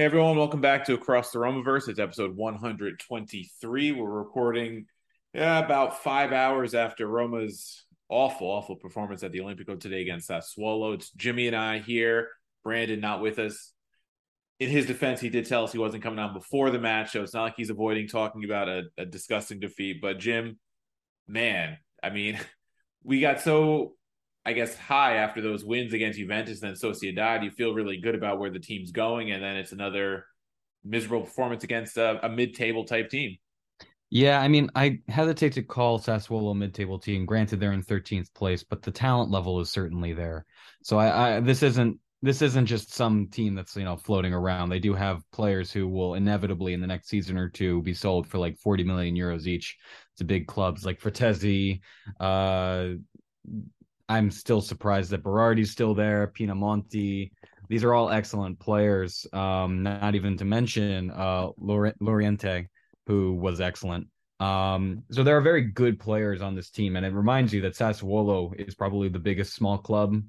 Hey everyone, welcome back to Across the Romaverse. It's episode 123. We're recording yeah, about five hours after Roma's awful, awful performance at the Olimpico today against Sassuolo. It's Jimmy and I here. Brandon not with us. In his defense, he did tell us he wasn't coming on before the match, so it's not like he's avoiding talking about a, a disgusting defeat. But Jim, man, I mean, we got so I guess, high after those wins against Juventus and Sociedad. You feel really good about where the team's going, and then it's another miserable performance against a, a mid-table type team. Yeah, I mean, I hesitate to call Sassuolo a mid-table team. Granted, they're in 13th place, but the talent level is certainly there. So I, I this isn't this isn't just some team that's you know floating around. They do have players who will inevitably in the next season or two be sold for like 40 million euros each to big clubs like Frattesi, uh, I'm still surprised that Berardi's still there, Pinamonti. These are all excellent players. Um, not even to mention uh, Laurienté, who was excellent. Um, so there are very good players on this team, and it reminds you that Sassuolo is probably the biggest small club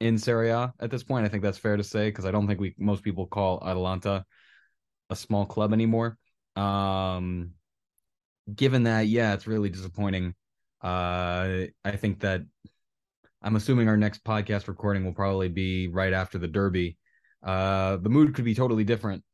in Serie A at this point. I think that's fair to say because I don't think we most people call Atalanta a small club anymore. Um, given that, yeah, it's really disappointing. Uh, I think that I'm assuming our next podcast recording will probably be right after the Derby. Uh, the mood could be totally different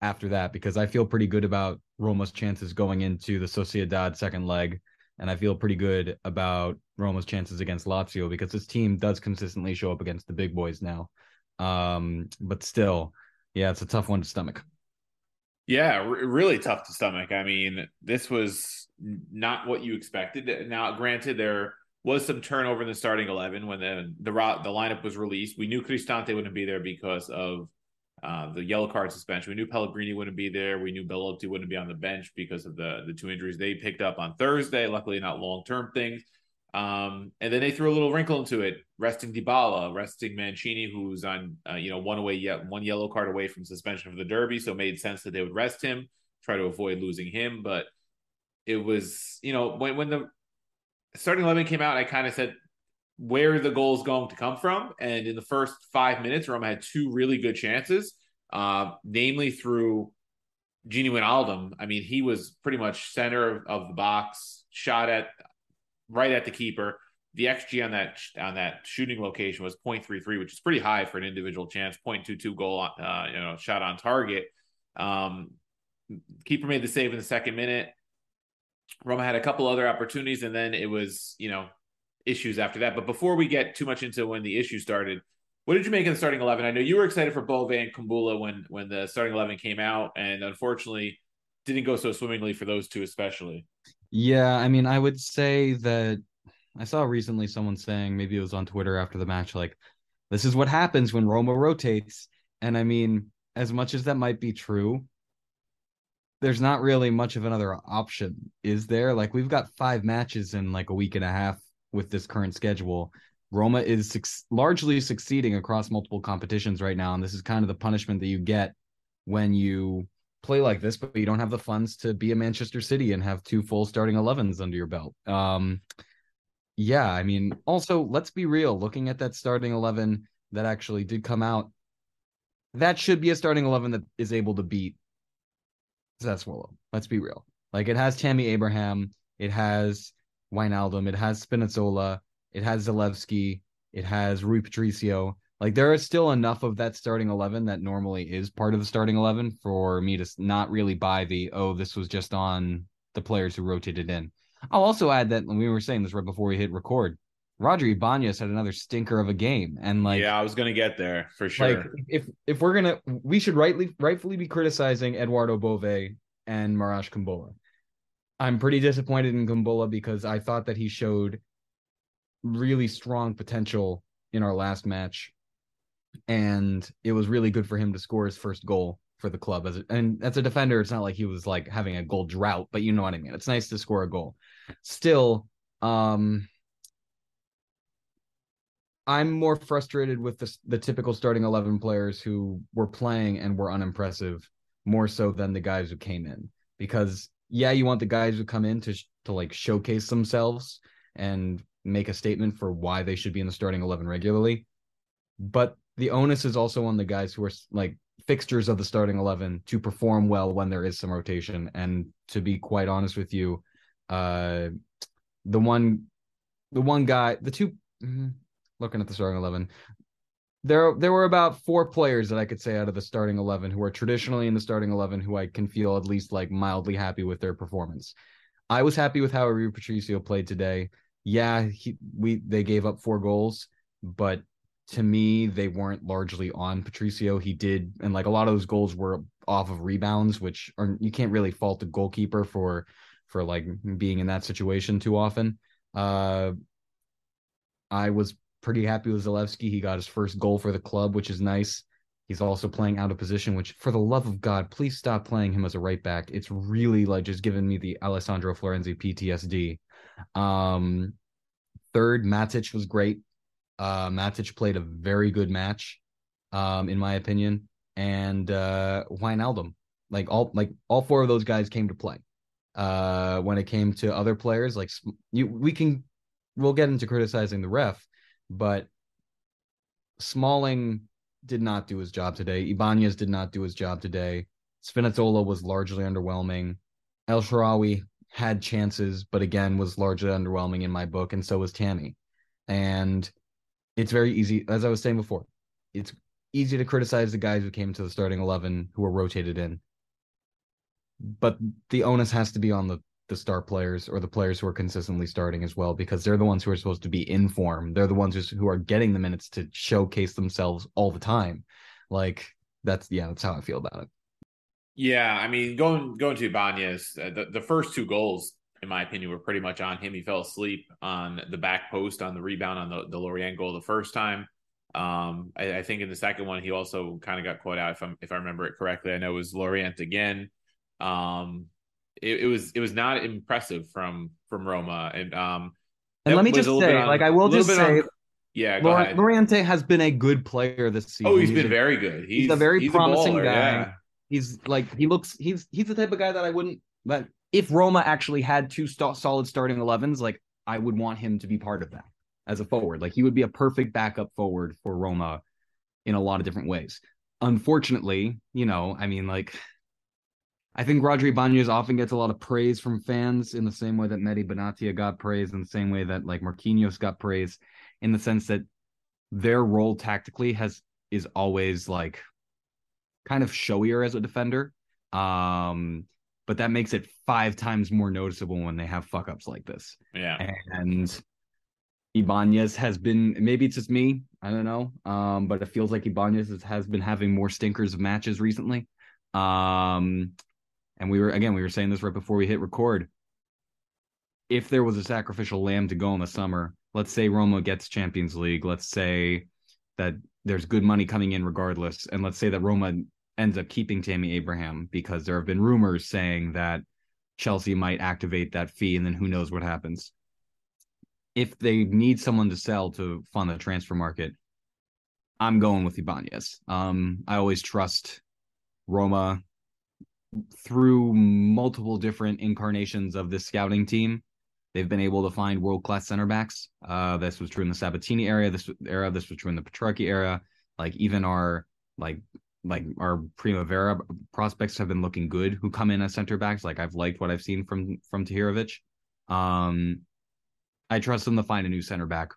after that because I feel pretty good about Roma's chances going into the Sociedad second leg, and I feel pretty good about Roma's chances against Lazio because this team does consistently show up against the big boys now. Um, but still, yeah, it's a tough one to stomach. Yeah, r- really tough to stomach. I mean, this was not what you expected. Now, granted, they're was some turnover in the starting eleven when the the the lineup was released. We knew Cristante wouldn't be there because of uh, the yellow card suspension. We knew Pellegrini wouldn't be there. We knew Belotti wouldn't be on the bench because of the the two injuries they picked up on Thursday. Luckily, not long term things. Um, and then they threw a little wrinkle into it, resting Dybala, resting Mancini, who's on uh, you know one away yet one yellow card away from suspension for the Derby. So it made sense that they would rest him, try to avoid losing him. But it was you know when when the starting 11 came out, I kind of said where the goal is going to come from. And in the first five minutes, Roma had two really good chances, uh, namely through Gini Wijnaldum. I mean, he was pretty much center of the box, shot at right at the keeper. The XG on that on that shooting location was 0.33, which is pretty high for an individual chance. 0.22 goal, uh, you know, shot on target. Um, keeper made the save in the second minute. Roma had a couple other opportunities, and then it was you know issues after that. But before we get too much into when the issue started, what did you make of the starting eleven? I know you were excited for Bove and Kumbulla when when the starting eleven came out, and unfortunately didn't go so swimmingly for those two especially. Yeah, I mean, I would say that I saw recently someone saying maybe it was on Twitter after the match, like this is what happens when Roma rotates. And I mean, as much as that might be true, there's not really much of another option, is there? Like we've got five matches in like a week and a half with this current schedule. Roma is su- largely succeeding across multiple competitions right now, and this is kind of the punishment that you get when you play like this, but you don't have the funds to be a Manchester City and have two full starting 11s under your belt. Um, yeah, I mean, also let's be real. Looking at that starting 11 that actually did come out that should be a starting 11 that is able to beat Sassuolo. Let's be real. Like it has Tammy Abraham, it has Wijnaldum, it has Spinazzola, it has Zalewski, it has Rui Patricio. Like there is still enough of that starting 11 that normally is part of the starting 11 for me to not really buy the, oh, this was just on the players who rotated in. I'll also add that we were saying this right before we hit record, Roger Ibanez had another stinker of a game, and like yeah, I was gonna get there for sure. Like if if we're gonna, we should rightly rightfully be criticizing Edoardo Bove and Marash Kumbulla. I'm pretty disappointed in Kumbulla because I thought that he showed really strong potential in our last match, and it was really good for him to score his first goal for the club. As a, and as a defender, it's not like he was like having a goal drought, but you know what I mean. It's nice to score a goal. Still, um I'm more frustrated with the, the typical starting 11 players who were playing and were unimpressive more so than the guys who came in. Because yeah you want the guys who come in to to like showcase themselves and make a statement for why they should be in the starting 11 regularly. But the onus is also on the guys who are like fixtures of the starting 11 to perform well when there is some rotation. And to be quite honest with you uh the one the one guy the two mm-hmm, looking at the starting 11 there there were about four players that I could say out of the starting 11 who are traditionally in the starting 11 who I can feel at least like mildly happy with their performance. I was happy with how Rui Patricio played today. Yeah, he, we they gave up four goals, but to me they weren't largely on Patricio. He did and like a lot of those goals were off of rebounds, which are you can't really fault the goalkeeper for for like being in that situation too often. Uh I was pretty happy with Zalewski. He got his first goal for the club, which is nice. He's also playing out of position, which, for the love of God, please stop playing him as a right back. It's really like just giving me the Alessandro Florenzi PTSD. Um, third, Matic was great. Uh, Matic played a very good match, um, in my opinion. And uh, Wijnaldum, like all like all four of those guys came to play. Uh, when it came to other players, like you, we can, we'll get into criticizing the ref, but Smalling did not do his job today. Ibanez did not do his job today. Spinazzola was largely underwhelming. El Shaarawy had chances, but again was largely underwhelming in my book, and so was Tammy. And it's very easy, as I was saying before, it's easy to criticize the guys who came to the starting eleven who were rotated in. But the onus has to be on the the star players or the players who are consistently starting as well because they're the ones who are supposed to be in form. They're the ones who are getting the minutes to showcase themselves all the time. Like that's yeah, that's how I feel about it. Yeah, I mean, going going to Ibanez, uh, the the first two goals, in my opinion, were pretty much on him. He fell asleep on the back post on the rebound on the the Laurienté goal the first time. Um, I, I think in the second one, he also kind of got caught out if I'm if I remember it correctly. I know it was Laurienté again. Um, it, it, was it was not impressive from from Roma. And um, and let me just say, on, like I will just say, on, yeah, go ahead. Laurienté has been a good player this season. Oh, he's, he's been a, very good. He's, he's a very he's promising a baller, guy. Yeah. He's like he looks. He's he's the type of guy that I wouldn't. That if Roma actually had two st- solid starting 11s, like I would want him to be part of that as a forward. Like he would be a perfect backup forward for Roma in a lot of different ways. Unfortunately, you know, I mean, like I think Roger Ibanez often gets a lot of praise from fans in the same way that Mehdi Benatia got praise, in the same way that like Marquinhos got praise, in the sense that their role tactically has is always like kind of showier as a defender. Um, but that makes it five times more noticeable when they have fuck ups like this. Yeah. And Ibanez has been maybe it's just me, I don't know. Um, but it feels like Ibanez has been having more stinkers of matches recently. Um, and we were again we were saying this right before we hit record. If there was a sacrificial lamb to go in the summer let's say roma gets champions league let's say that there's good money coming in regardless and let's say that roma ends up keeping tammy abraham because there have been rumors saying that chelsea might activate that fee and then who knows what happens. If they need someone to sell to fund the transfer market i'm going with ibanez. Um, i always trust roma through multiple different incarnations of this scouting team, they've been able to find world class center backs. Uh, this was true in the Sabatini era. This era. This was true in the Petrachi era. Like even our like like our Primavera prospects have been looking good who come in as center backs. Like I've liked what I've seen from from Tahirovic. Um, I trust them to find a new center back,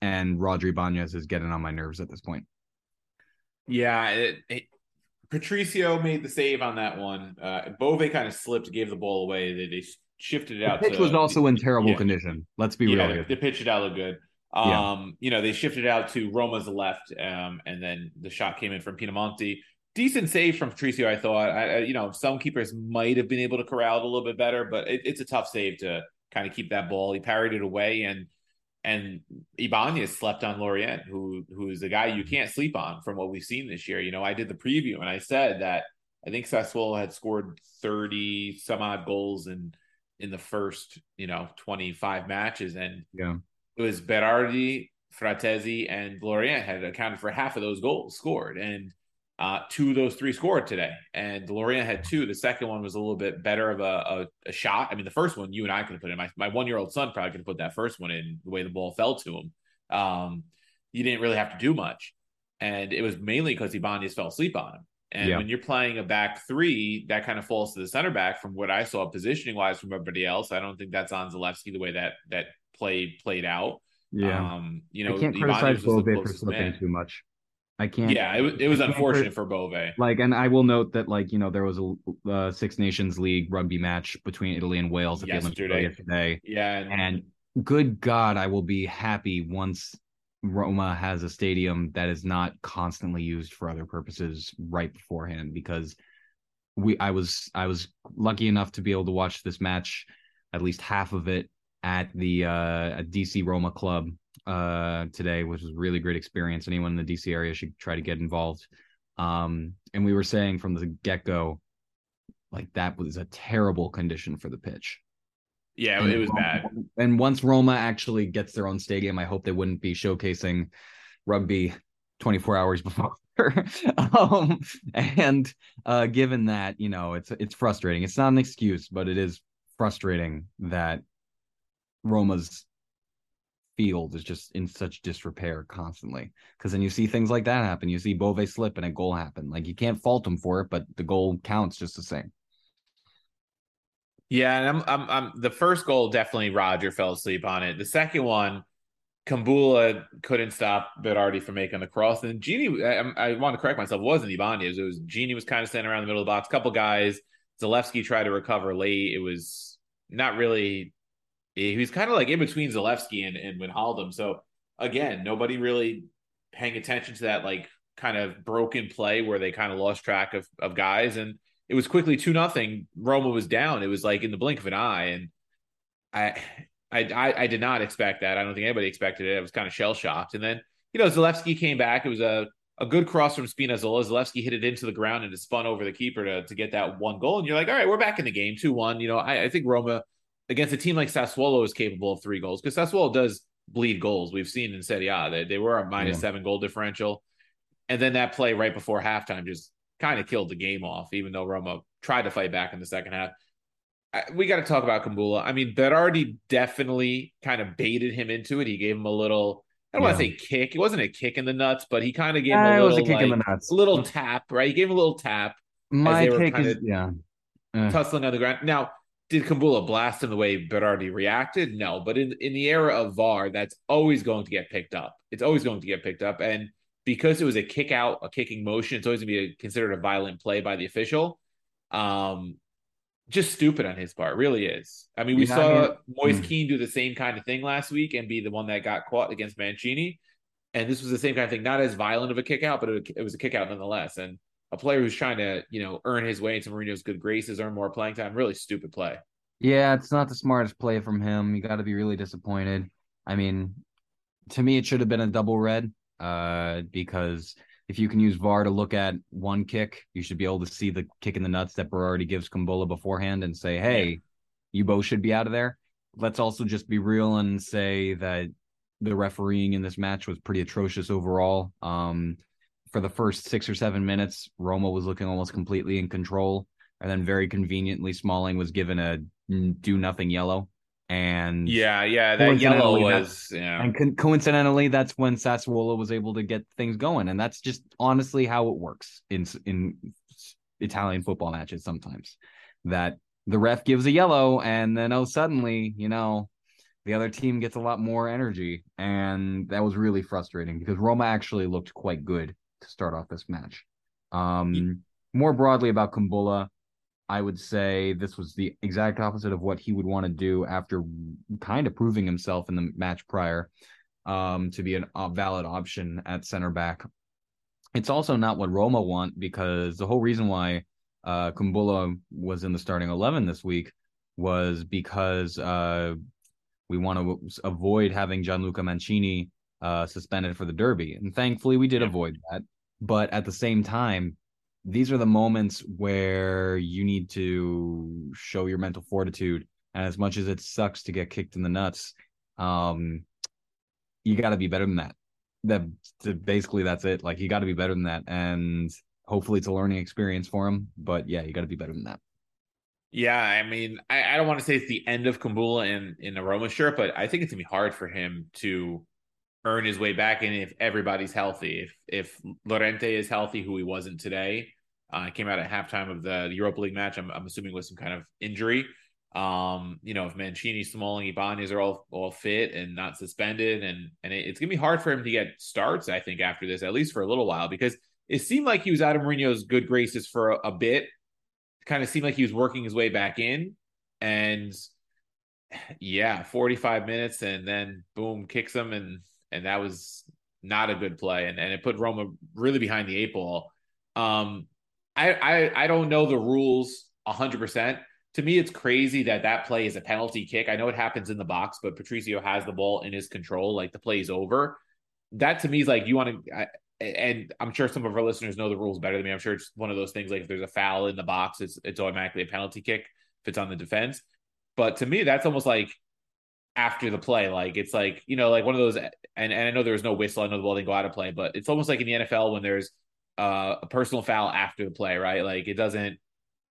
and Rodri Ibanez is getting on my nerves at this point. Yeah, it, it, Patricio made the save on that one. Uh, Bove kind of slipped, gave the ball away. They, they shifted it out. The pitch to, was also in terrible yeah. condition. Let's be yeah, real. The, the pitch did not look good. Um, yeah. you know, they shifted out to Roma's left, um, and then the shot came in from Pinamonti. Decent save from Patricio, I thought. I, I, you know, some keepers might have been able to corral it a little bit better, but it, it's a tough save to kind of keep that ball. He parried it away, and and Ibanez slept on Laurienté, who who is a guy you mm-hmm. can't sleep on from what we've seen this year. You know, I did the preview and I said that I think Sassuolo had scored thirty some odd goals in in the first you know twenty five matches, and yeah, it was Berardi, Frattesi, and Laurienté had accounted for half of those goals scored, and uh, two of those three scored today, and Laurienté had two. The second one was a little bit better of a, a, a shot. I mean, the first one you and I could have put in. My, my one year old son probably could have put that first one in the way the ball fell to him. Um, you didn't really have to do much, and it was mainly because Ibanez fell asleep on him. And yeah. when you're playing a back three, that kind of falls to the center back. From what I saw, positioning wise, from everybody else, I don't think that's on Zalewski the way that that play played out. Yeah, um, you know, I can't criticize Bove for slipping man. too much. I can't. Yeah, it, it was unfortunate for Bove. Like, and I will note that, like, you know, there was a uh, Six Nations League rugby match between Italy and Wales at yesterday. the Olympics yesterday. Yeah, and, and good God, I will be happy once Roma has a stadium that is not constantly used for other purposes right beforehand because we I was I was lucky enough to be able to watch this match at least half of it at the uh at DC Roma club uh, today, which was a really great experience. Anyone in the DC area should try to get involved. Um, and we were saying from the get go, like that was a terrible condition for the pitch. Yeah, and it was bad. And once Roma actually gets their own stadium, I hope they wouldn't be showcasing rugby 24 hours before. um, and uh, given that, you know, it's it's frustrating. It's not an excuse, but it is frustrating that Roma's field is just in such disrepair constantly. Because then you see things like that happen. You see Bove slip and a goal happen. Like you can't fault him for it, but the goal counts just the same. Yeah, and I'm, I'm, I'm the first goal definitely Roger fell asleep on it. The second one, Kumbulla couldn't stop Berardi from making the cross. And Gini, I, I want to correct myself, wasn't Ibanez. It was Gini was kind of standing around the middle of the box. Couple guys. Zalewski tried to recover late. It was not really he was kind of like in between Zalewski and, and Wijnaldum. So again, nobody really paying attention to that like kind of broken play where they kind of lost track of, of guys. And it was quickly two nothing. Roma was down. It was like in the blink of an eye. And I, I, I, did not expect that. I don't think anybody expected it. I was kind of shell shocked. And then, you know, Zalewski came back. It was a, a good cross from Spinazzola. Zalewski hit it into the ground and it spun over the keeper to, to get that one goal. And you're like, all right, we're back in the game 2 1. You know, I, I think Roma against a team like Sassuolo is capable of three goals because Sassuolo does bleed goals. We've seen in Serie A they, they were a minus yeah. seven goal differential, and then that play right before halftime just kind of killed the game off. Even though Roma tried to fight back in the second half, I, we got to talk about Kumbulla. I mean, Berardi definitely kind of baited him into it. He gave him a little. I don't yeah. want to say kick. It wasn't a kick in the nuts, but he kind of gave him a little, a kick like, in the nuts. A little tap, right? He gave him a little tap. My take is yeah, uh. tussling on the ground. Now did Kumbulla blast him the way Berardi reacted? No, but in in the era of VAR, that's always going to get picked up. It's always going to get picked up, and because it was a kick out, a kicking motion, it's always going to be a, considered a violent play by the official. Um, just stupid on his part, really is. I mean, we yeah, saw I mean, Moise hmm. Kean do the same kind of thing last week and be the one that got caught against Mancini, and this was the same kind of thing, not as violent of a kick out, but it, it was a kick out nonetheless, and a player who's trying to, you know, earn his way into Mourinho's good graces, earn more playing time. Really stupid play. Yeah, it's not the smartest play from him. You got to be really disappointed. I mean, to me, it should have been a double red. Uh, because if you can use VAR to look at one kick, you should be able to see the kick in the nuts that Berardi gives Kumbulla beforehand and say, "Hey, you both should be out of there." Let's also just be real and say that the refereeing in this match was pretty atrocious overall. Um, for the first six or seven minutes, Roma was looking almost completely in control, and then very conveniently, Smalling was given a do nothing yellow. And yeah, yeah, that yellow was yeah. And co- coincidentally, that's when Sassuolo was able to get things going, and that's just honestly how it works in in Italian football matches sometimes. That the ref gives a yellow, and then oh, suddenly, you know, the other team gets a lot more energy, and that was really frustrating because Roma actually looked quite good to start off this match. Um, more broadly about Kumbulla, I would say this was the exact opposite of what he would want to do after kind of proving himself in the match prior um, to be an, a valid option at center back. It's also not what Roma want because the whole reason why uh, Kumbulla was in the starting 11 this week was because uh, we want to avoid having Gianluca Mancini uh, suspended for the Derby. And thankfully, we did yeah. avoid that. But at the same time, these are the moments where you need to show your mental fortitude. And as much as it sucks to get kicked in the nuts, um, you got to be better than that. That basically that's it. Like you got to be better than that, and hopefully it's a learning experience for him. But yeah, you got to be better than that. Yeah, I mean, I, I don't want to say it's the end of Kumbulla in in a Roma shirt, but I think it's gonna be hard for him to earn his way back in if everybody's healthy. If if Llorente is healthy, who he wasn't today, uh, came out at halftime of the, the Europa League match. I'm, I'm assuming with some kind of injury. Um, you know, if Mancini, Smalling, Ibanez are all all fit and not suspended, and and it, it's gonna be hard for him to get starts. I think after this, at least for a little while, because it seemed like he was out of Mourinho's good graces for a, a bit. Kind of seemed like he was working his way back in, and yeah, 45 minutes, and then boom, kicks him, and and that was not a good play, and and it put Roma really behind the eight ball. Um, I, I I don't know the rules hundred percent. To me, it's crazy that that play is a penalty kick. I know it happens in the box, but Patricio has the ball in his control. Like the play is over. That to me is like you want to. And I'm sure some of our listeners know the rules better than me. I'm sure it's one of those things like if there's a foul in the box, it's it's automatically a penalty kick if it's on the defense. But to me, that's almost like after the play. Like it's like, you know, like one of those and, and I know there was no whistle, I know the ball didn't go out of play, but it's almost like in the NFL when there's uh, a personal foul after the play, right? Like it doesn't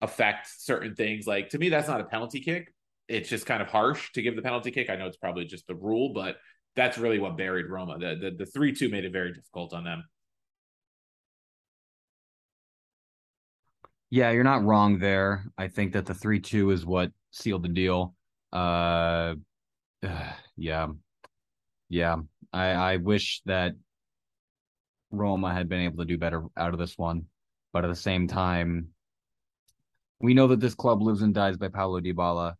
affect certain things. Like to me, that's not a penalty kick. It's just kind of harsh to give the penalty kick. I know it's probably just the rule, but that's really what buried Roma. The the, the three two made it very difficult on them. Yeah, you're not wrong there. I think that the three two is what sealed the deal. Uh, yeah, yeah. I I wish that Roma had been able to do better out of this one. But at the same time, we know that this club lives and dies by Paulo Dybala.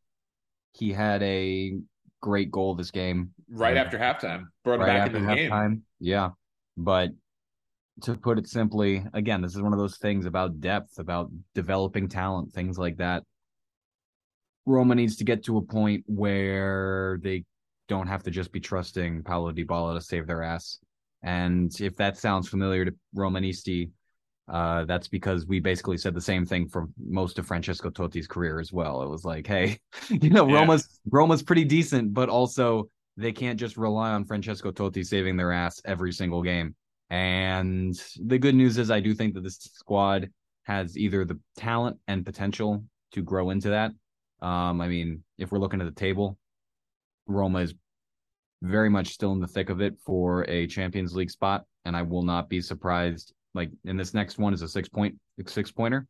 He had a great goal this game. Right after halftime. Brought right back into the halftime. game. Yeah. But to put it simply, again, this is one of those things about depth, about developing talent, things like that. Roma needs to get to a point where they don't have to just be trusting Paulo Dybala to save their ass. And if that sounds familiar to Romanisti, uh, that's because we basically said the same thing for most of Francesco Totti's career as well. It was like, hey, you know, yeah. Roma's Roma's pretty decent, but also they can't just rely on Francesco Totti saving their ass every single game. And the good news is, I do think that this squad has either the talent and potential to grow into that. Um, I mean, if we're looking at the table, Roma is very much still in the thick of it for a Champions League spot, and I will not be surprised. Like in this next one is a six point six pointer.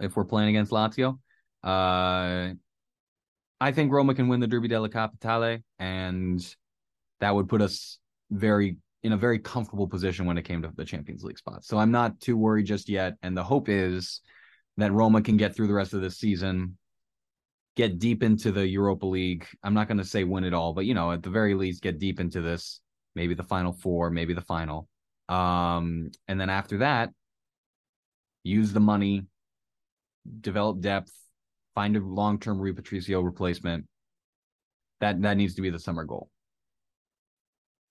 If we're playing against Lazio, uh, I think Roma can win the Derby della Capitale, and that would put us very in a very comfortable position when it came to the Champions League spot. So I'm not too worried just yet, and the hope is that Roma can get through the rest of this season get deep into the Europa League. I'm not going to say win it all, but you know, at the very least, get deep into this. Maybe the final four, maybe the final. Um, and then after that, use the money, develop depth, find a long-term Rui Patricio replacement. That that needs to be the summer goal.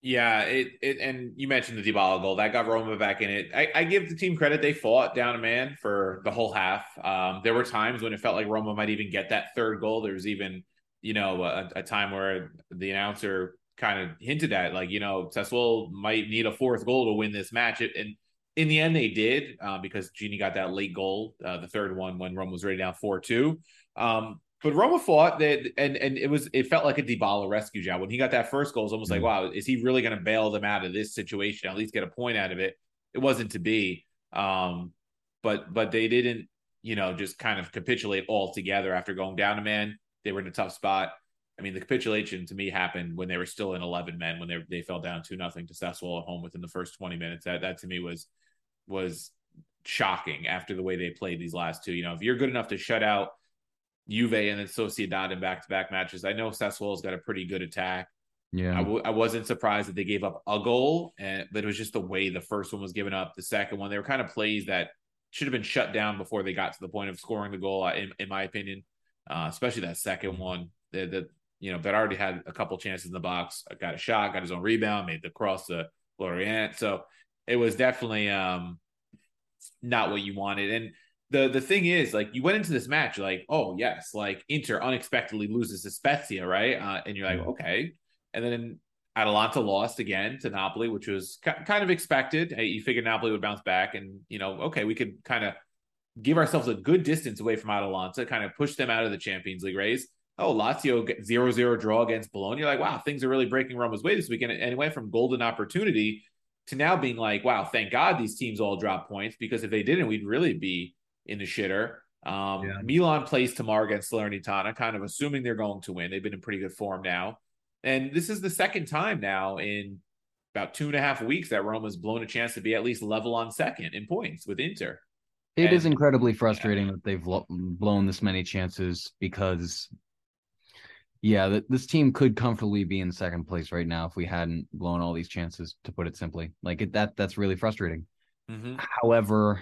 Yeah, it, it and you mentioned the Dybala goal that got Roma back in it. I, I, give the team credit; they fought down a man for the whole half. Um, there were times when it felt like Roma might even get that third goal. There was even, you know, a, a time where the announcer kind of hinted at, like, you know, Sassuolo might need a fourth goal to win this match. It, and in the end, they did uh, because Gini got that late goal, uh, the third one when Roma was ready down four two. Um, but Roma fought that, and and it was it felt like a Dybala rescue job when he got that first goal. It was almost mm-hmm. like, wow, is he really going to bail them out of this situation? At least get a point out of it. It wasn't to be, um, but but they didn't, you know, just kind of capitulate altogether after going down a man. They were in a tough spot. I mean, the capitulation to me happened when they were still in eleven men when they they fell down two nothing to Sassuolo at home within the first twenty minutes. That that to me was was shocking after the way they played these last two. You know, if you're good enough to shut out Juve and then Sociedad in back to back matches. I know Sassuolo's got a pretty good attack. Yeah, I w- I wasn't surprised that they gave up a goal, and but it was just the way the first one was given up. The second one, they were kind of plays that should have been shut down before they got to the point of scoring the goal. In, in my opinion, uh, especially that second one, that, the you know that already had a couple chances in the box. I got a shot, got his own rebound, made the cross to Laurienté. So it was definitely um, not what you wanted. And the the thing is, like, you went into this match like, oh yes, like Inter unexpectedly loses to Spezia, right? Uh, and you're like, okay, and then Atalanta lost again to Napoli, which was ca- kind of expected. Hey, you figured Napoli would bounce back, and you know, okay, we could kind of give ourselves a good distance away from Atalanta, kind of push them out of the Champions League race. Oh, Lazio 0-0 draw against Bologna. You're like, wow, things are really breaking Roma's way this weekend. And it went from golden opportunity to now being like, wow, thank God these teams all drop points because if they didn't, we'd really be in the shitter. Um, yeah. Milan plays tomorrow against Salernitana, kind of assuming they're going to win. They've been in pretty good form now. And this is the second time now in about two and a half weeks that Roma's blown a chance to be at least level on second in points with Inter. It and, is incredibly frustrating yeah. that they've blown this many chances because, yeah, this team could comfortably be in second place right now if we hadn't blown all these chances. To put it simply, like it, that that's really frustrating. Mm-hmm. However,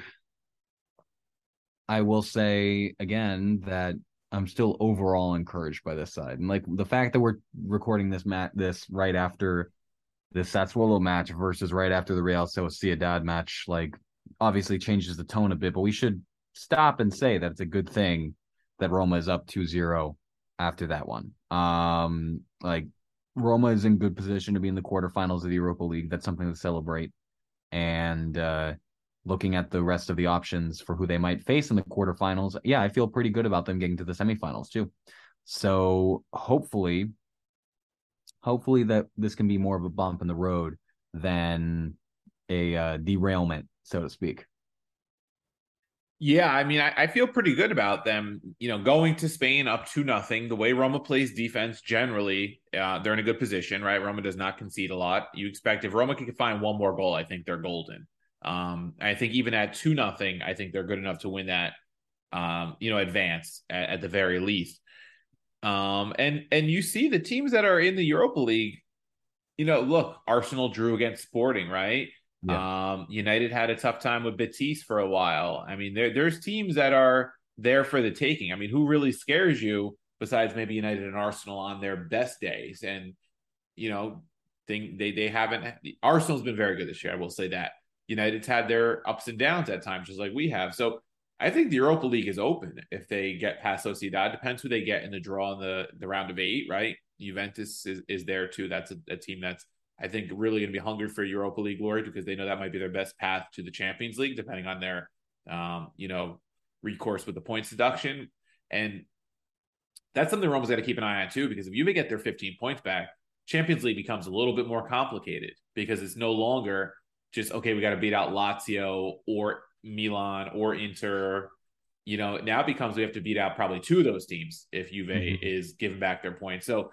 I will say again that I'm still overall encouraged by this side. And like the fact that we're recording this mat this right after the Sassuolo match versus right after the Real Sociedad match, like obviously changes the tone a bit, but we should stop and say that it's a good thing that Roma is up 2-0 after that one. Um like Roma is in good position to be in the quarterfinals of the Europa League. That's something to celebrate. And uh looking at the rest of the options for who they might face in the quarterfinals, yeah, I feel pretty good about them getting to the semifinals too. So hopefully, hopefully that this can be more of a bump in the road than a uh, derailment, so to speak. Yeah, I mean, I, I, feel pretty good about them. You know, going to Spain up to nothing. The way Roma plays defense, generally, uh, they're in a good position, right? Roma does not concede a lot. You expect if Roma can find one more goal, I think they're golden. Um, I think even at two nothing, I think they're good enough to win that. Um, you know, advance at, at the very least. Um, and and you see the teams that are in the Europa League. You know, look, Arsenal drew against Sporting, right? Yeah. Um, United had a tough time with Betis for a while. I mean, there there's teams that are there for the taking. I mean, who really scares you besides maybe United and Arsenal on their best days? And you know, thing they they haven't. Arsenal's been very good this year. I will say that. United's had their ups and downs at times, just like we have. So I think the Europa League is open if they get past Sociedad. Depends who they get in the draw in the, the round of eight, right? Juventus is, is there too. That's a, a team that's I think really going to be hungry for Europa League glory because they know that might be their best path to the Champions League, depending on their um, you know recourse with the points deduction. And that's something Roma's got to keep an eye on too, because if you get their 15 points back, Champions League becomes a little bit more complicated because it's no longer just okay, we got to beat out Lazio or Milan or Inter. You know, now it becomes we have to beat out probably two of those teams if Juve mm-hmm. is giving back their points. So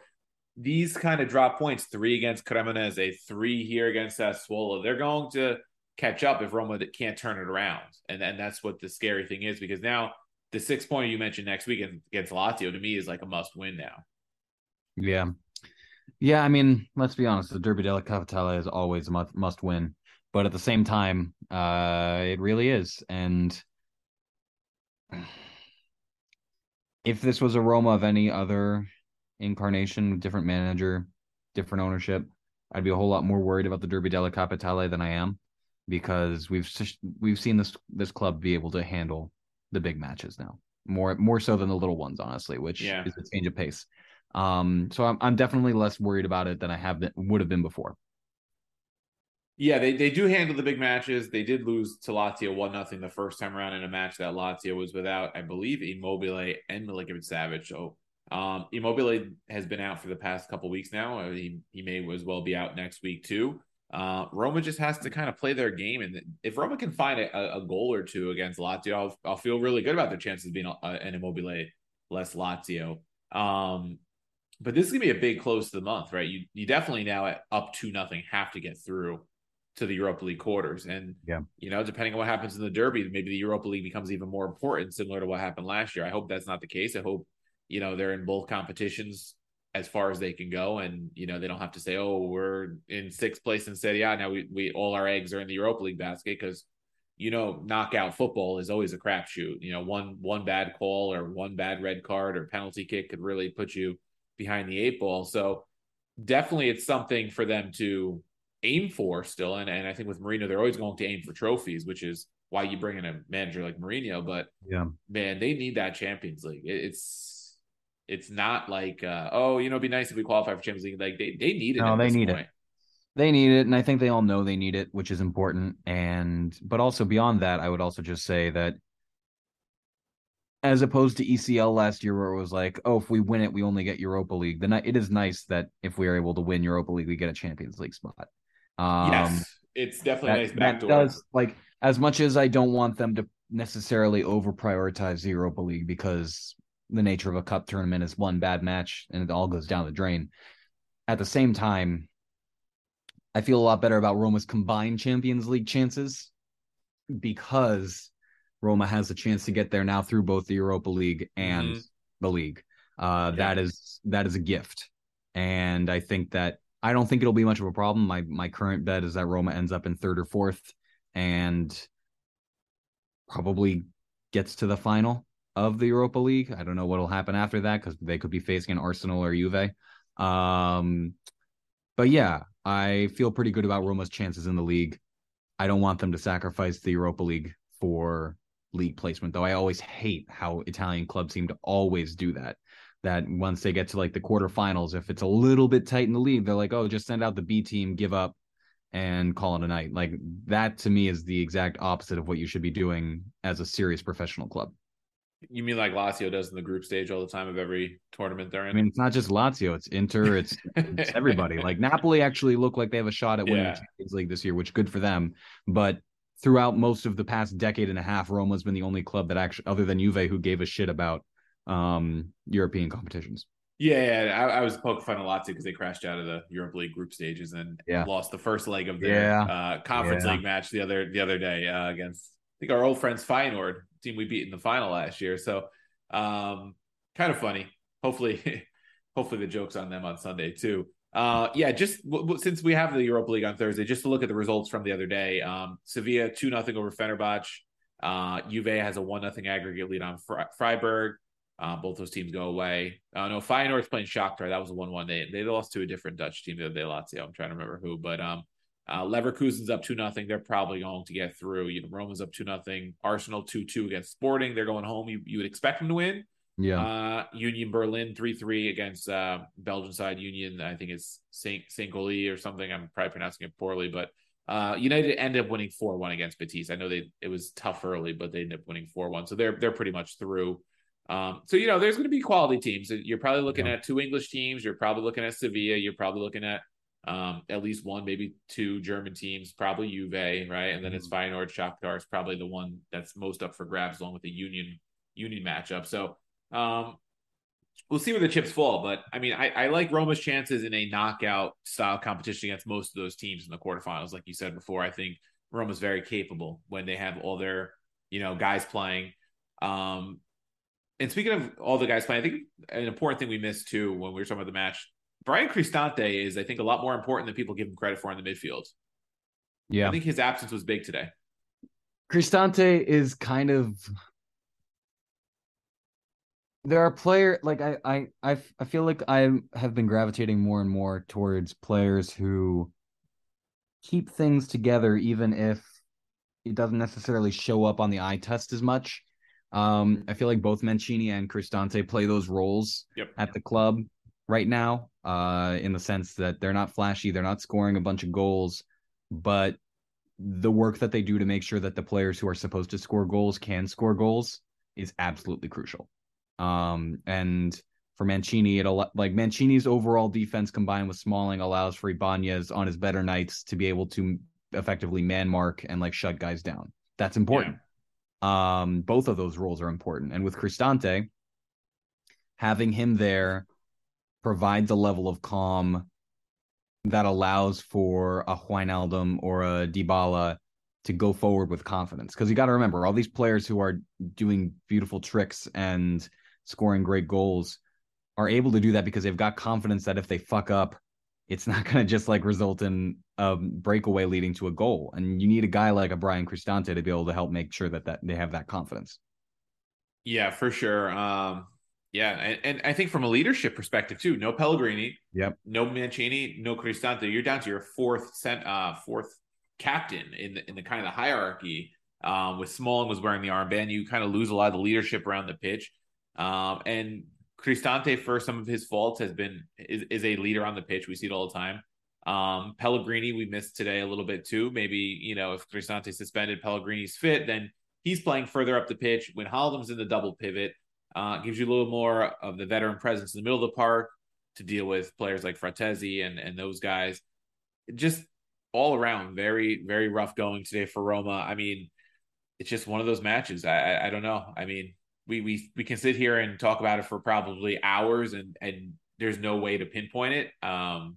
these kind of drop points, three against Cremonese, three here against Sassuolo, they're going to catch up if Roma can't turn it around. And then that's what the scary thing is because now the six point you mentioned next week against Lazio to me is like a must win now. Yeah. Yeah, I mean, let's be honest. The Derby della Capitale is always a must, must win but at the same time, uh, it really is. And if this was a Roma of any other incarnation, different manager, different ownership, I'd be a whole lot more worried about the Derby della Capitale than I am, because we've we've seen this this club be able to handle the big matches now more more so than the little ones, honestly, which yeah. is a change of pace. Um, so I'm I'm definitely less worried about it than I have been would have been before. Yeah, they, they do handle the big matches. They did lose to Lazio one nothing the first time around in a match that Lazio was without, I believe, Immobile and Milinkovic Savic. So um, Immobile has been out for the past couple weeks now. Uh, he he may as well be out next week too. Uh, Roma just has to kind of play their game, and if Roma can find a, a goal or two against Lazio, I'll, I'll feel really good about their chances of being a, an Immobile less Lazio. Um, but this is gonna be a big close to the month, right? You you definitely now at up to nothing have to get through to the Europa League quarters. And yeah, you know, depending on what happens in the derby, maybe the Europa League becomes even more important, similar to what happened last year. I hope that's not the case. I hope, you know, they're in both competitions as far as they can go. And, you know, they don't have to say, oh, we're in sixth place in Serie A. Now we, we all our eggs are in the Europa League basket because you know, knockout football is always a crapshoot. You know, one one bad call or one bad red card or penalty kick could really put you behind the eight ball. So definitely it's something for them to aim for still. And, and I think with Mourinho, they're always going to aim for trophies, which is why you bring in a manager like Mourinho. But yeah, man, they need that Champions League. It, it's it's not like uh, oh, you know, it'd be nice if we qualify for Champions League. Like they they need it. No, they need point. it. They need it, and I think they all know they need it, which is important. And but also beyond that, I would also just say that as opposed to ECL last year, where it was like, oh, if we win it, we only get Europa League. Then it is nice that if we are able to win Europa League, we get a Champions League spot. Um, yes, it's definitely that, nice backdoor. That does like as much as I don't want them to necessarily over prioritize the Europa League because the nature of a cup tournament is one bad match and it all goes down the drain. At the same time, I feel a lot better about Roma's combined Champions League chances because Roma has a chance to get there now through both the Europa League and mm-hmm. the league. Uh, yeah. That is that is a gift, and I think that I don't think it'll be much of a problem. My my current bet is that Roma ends up in third or fourth and probably gets to the final of the Europa League. I don't know what'll happen after that because they could be facing an Arsenal or Juve. Um, but yeah, I feel pretty good about Roma's chances in the league. I don't want them to sacrifice the Europa League for league placement, though. I always hate how Italian clubs seem to always do that that once they get to like the quarterfinals, if it's a little bit tight in the league, they're like, oh, just send out the B team, give up, and call it a night. Like that to me is the exact opposite of what you should be doing as a serious professional club. You mean like Lazio does in the group stage all the time of every tournament they're in? I mean, it's not just Lazio; it's Inter, it's, it's everybody. Like Napoli actually look like they have a shot at winning yeah. the Champions League this year, which good for them. But throughout most of the past decade and a half, Roma's been the only club that actually, other than Juve, who gave a shit about um, European competitions. Yeah, yeah I, I, was poking fun a lot too because they crashed out of the Europe League group stages and yeah. lost the first leg of their yeah. uh, conference league match the other the other day uh, against I think our old friends Feyenoord team we beat in the final last year. So um, kind of funny. Hopefully, hopefully the jokes on them on Sunday too. Uh, yeah, just w- w- since we have the Europa League on Thursday, just to look at the results from the other day. Um, Sevilla two nothing over Fenerbahce. Uh, Juve has a one nothing aggregate lead on Freiburg. Uh, both those teams go away. Uh, no, Feyenoord's playing Shakhtar. That was a one-one. They they lost to a different Dutch team the other day, Lazio. I'm trying to remember who, but um, uh, Leverkusen's up two nothing. They're probably going to get through. You know, Roma's up two nothing. Arsenal two two against Sporting. They're going home. You you would expect them to win. Yeah. Uh, Union Berlin three three against uh, Belgian side Union. I think it's Saint Saint Goli or something. I'm probably pronouncing it poorly, but uh, United ended up winning four one against Betis. I know they it was tough early, but they ended up winning four one. So they're they're pretty much through. Um, so you know, there's going to be quality teams. You're probably looking yeah. at two English teams. You're probably looking at Sevilla. You're probably looking at um, at least one, maybe two German teams. Probably Juve, right? And then it's mm-hmm. Feyenoord, Shakhtar is probably the one that's most up for grabs, along with the Union Union matchup. So um, we'll see where the chips fall. But I mean, I, I like Roma's chances in a knockout style competition against most of those teams in the quarterfinals. Like you said before, I think Roma's very capable when they have all their you know guys playing. Um, and speaking of all the guys playing, I think an important thing we missed too when we were talking about the match, Bryan Cristante is, I think, a lot more important than people give him credit for in the midfield. Yeah. I think his absence was big today. Cristante is kind of there are player like I, I I I feel like I have been gravitating more and more towards players who keep things together even if it doesn't necessarily show up on the eye test as much. Um, I feel like both Mancini and Cristante play those roles yep. at the club right now, uh, in the sense that they're not flashy, they're not scoring a bunch of goals, but the work that they do to make sure that the players who are supposed to score goals can score goals is absolutely crucial. Um, and for Mancini, it'll like Mancini's overall defense combined with Smalling allows for Ibanez on his better nights to be able to effectively man mark and like shut guys down. That's important. Yeah. Um, both of those roles are important. And with Cristante, having him there provides a level of calm that allows for a Wijnaldum or a Dybala to go forward with confidence. Because you got to remember, all these players who are doing beautiful tricks and scoring great goals are able to do that because they've got confidence that if they fuck up, it's not going to just like result in a breakaway leading to a goal. And you need a guy like a Bryan Cristante to be able to help make sure that that they have that confidence. Yeah, for sure. Um, yeah, and, and I think from a leadership perspective too, no Pellegrini, yep, no Mancini, no Cristante. You're down to your fourth cent, uh, fourth captain in the in the kind of the hierarchy. Um, with Smalling was wearing the armband, you kind of lose a lot of the leadership around the pitch. Um, and Cristante, for some of his faults, has been is, is a leader on the pitch. We see it all the time. Um, Pellegrini, we missed today a little bit too. Maybe you know if Cristante suspended, Pellegrini's fit, then he's playing further up the pitch. When Wijnaldum's in the double pivot, uh, gives you a little more of the veteran presence in the middle of the park to deal with players like Frattesi and and those guys. Just all around, very very rough going today for Roma. I mean, it's just one of those matches. I I, I don't know. I mean, we we we can sit here and talk about it for probably hours, and and there's no way to pinpoint it. Um,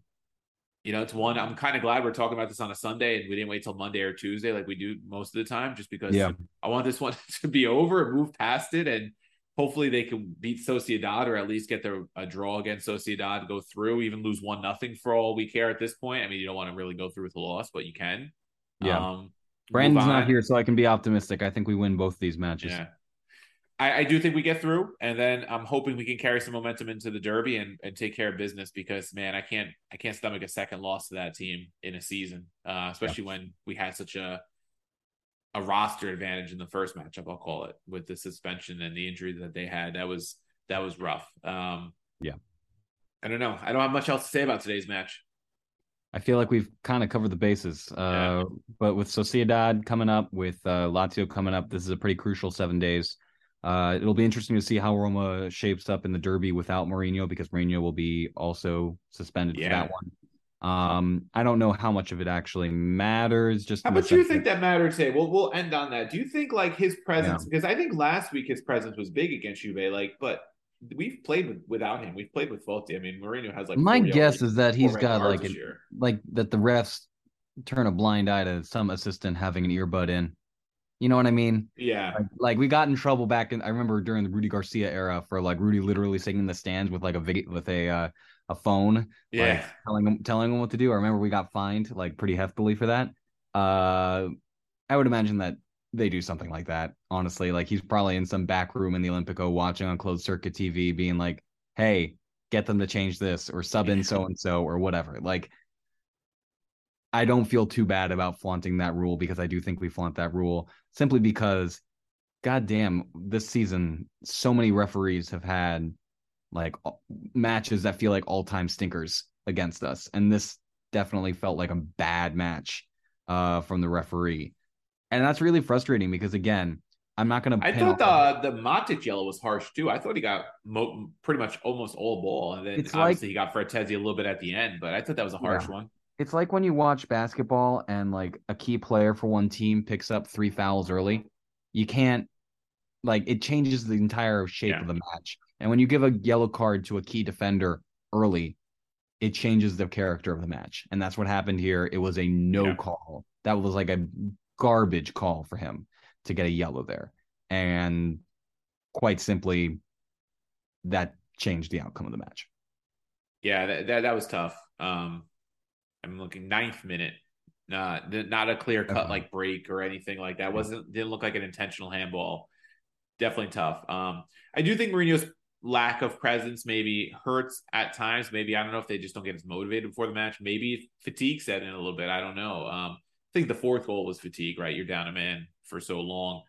you know, it's one. I'm kind of glad we're talking about this on a Sunday, and we didn't wait till Monday or Tuesday like we do most of the time, just because yeah. I want this one to be over and move past it, and hopefully they can beat Sociedad or at least get their a draw against Sociedad, go through, even lose one nothing for all we care at this point. I mean, you don't want to really go through with a loss, but you can. Yeah. Um, Brandon's not here, so I can be optimistic. I think we win both these matches. Yeah. I, I, do think we get through, and then I'm hoping we can carry some momentum into the derby and, and take care of business because man, I can't I can't stomach a second loss to that team in a season, uh, especially yeah. when we had such a a roster advantage in the first matchup. I'll call it with the suspension and the injury that they had. That was that was rough. Um, yeah, I don't know. I don't have much else to say about today's match. I feel like we've kind of covered the bases. Uh, yeah. But with Sociedad coming up, with uh, Lazio coming up, this is a pretty crucial seven days. Uh, it'll be interesting to see how Roma shapes up in the derby without Mourinho because Mourinho will be also suspended yeah. for that one. Um, I don't know how much of it actually matters. Just how much do you think that, mattered today? We'll we'll end on that. Do you think like his presence? Yeah. Because I think last week his presence was big against Juve. Like, but we've played with, without him. We've played with Foti. I mean, Mourinho has like. My guess is that he's got like a, like that the refs turn a blind eye to some assistant having an earbud in. You know what I mean? Yeah. Like, like, we got in trouble back in. I remember during the Rudi Garcia era for like Rudi literally sitting in the stands with like a video with a uh, a phone, yeah, like, telling them telling them what to do. I remember we got fined like pretty heftily for that. Uh, I would imagine that they do something like that. Honestly, like he's probably in some back room in the Olimpico watching on closed circuit TV, being like, "Hey, get them to change this or sub in so and so or whatever." Like, I don't feel too bad about flaunting that rule because I do think we flaunt that rule simply because, goddamn, this season so many referees have had like matches that feel like all time stinkers against us. And this definitely felt like a bad match uh, from the referee. And that's really frustrating because, again, I'm not going to. I thought the the Matic yellow was harsh too. I thought he got mo- pretty much almost all ball, and then it's obviously like, he got Frattesi a little bit at the end. But I thought that was a harsh yeah. one. It's like when you watch basketball and like a key player for one team picks up three fouls early. You can't like it changes the entire shape yeah. of the match. And when you give a yellow card to a key defender early, it changes the character of the match. And that's what happened here. It was a no yeah. call. That was like a garbage call for him to get a yellow there. And quite simply, that changed the outcome of the match. Yeah, that that, that was tough. Um, I'm looking ninth minute, uh, not a clear cut uh-huh. like break or anything like that. wasn't didn't look like an intentional handball. Definitely tough. Um, I do think Mourinho's lack of presence maybe hurts at times. Maybe I don't know if they just don't get as motivated before the match. Maybe fatigue set in a little bit. I don't know. Um, I think the fourth goal was fatigue, right? You're down a man for so long,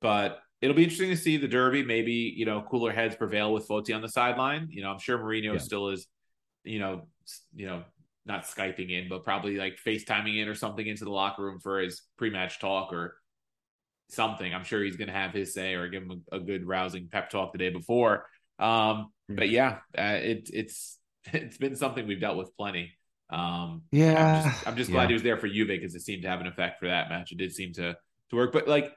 but it'll be interesting to see the derby. Maybe you know cooler heads prevail with Foti on the sideline. You know, I'm sure Mourinho yeah. still is, you know, you know, not skyping in, but probably like FaceTiming in or something into the locker room for his pre-match talk or something. I'm sure he's going to have his say or give him a, a, good rousing pep talk the day before. Um, but yeah, uh, it, it's it's been something we've dealt with plenty. Um, yeah, I'm just, I'm just glad yeah. he was there for Juve because it seemed to have an effect for that match. It did seem to to work. But like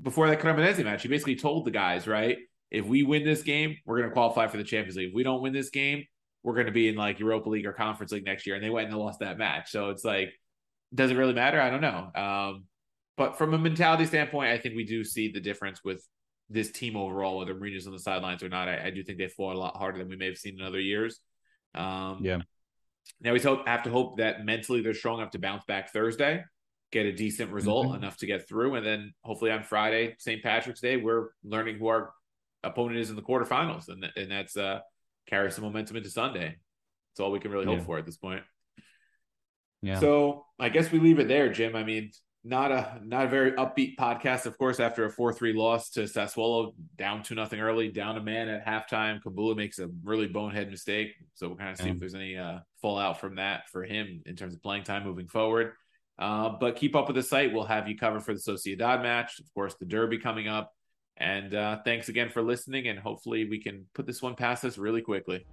before that Cremonese match, he basically told the guys, right, if we win this game, we're going to qualify for the Champions League. If we don't win this game, we're going to be in like Europa League or Conference League next year. And they went and they lost that match. So it's like, does it really matter? I don't know. Um, but from a mentality standpoint, I think we do see the difference with this team overall, whether Mourinho's on the sidelines or not. I, I do think they fought a lot harder than we may have seen in other years. Um, yeah. Now we hope, have to hope that mentally they're strong enough to bounce back Thursday, get a decent result mm-hmm. enough to get through, and then hopefully on Friday, St. Patrick's Day, we're learning who our opponent is in the quarterfinals, and and that's uh, carry some momentum into Sunday. That's all we can really hope yeah. for at this point. Yeah. So I guess we leave it there, Jim. I mean, not a not a very upbeat podcast, of course. After a four three loss to Sassuolo, down two nothing early, down a man at halftime. Kumbulla makes a really bonehead mistake, so we'll kind of see yeah. if there's any uh, fallout from that for him in terms of playing time moving forward. Uh, but keep up with the site. We'll have you covered for the Sociedad match, of course, the Derby coming up. And uh, thanks again for listening, and hopefully we can put this one past us really quickly.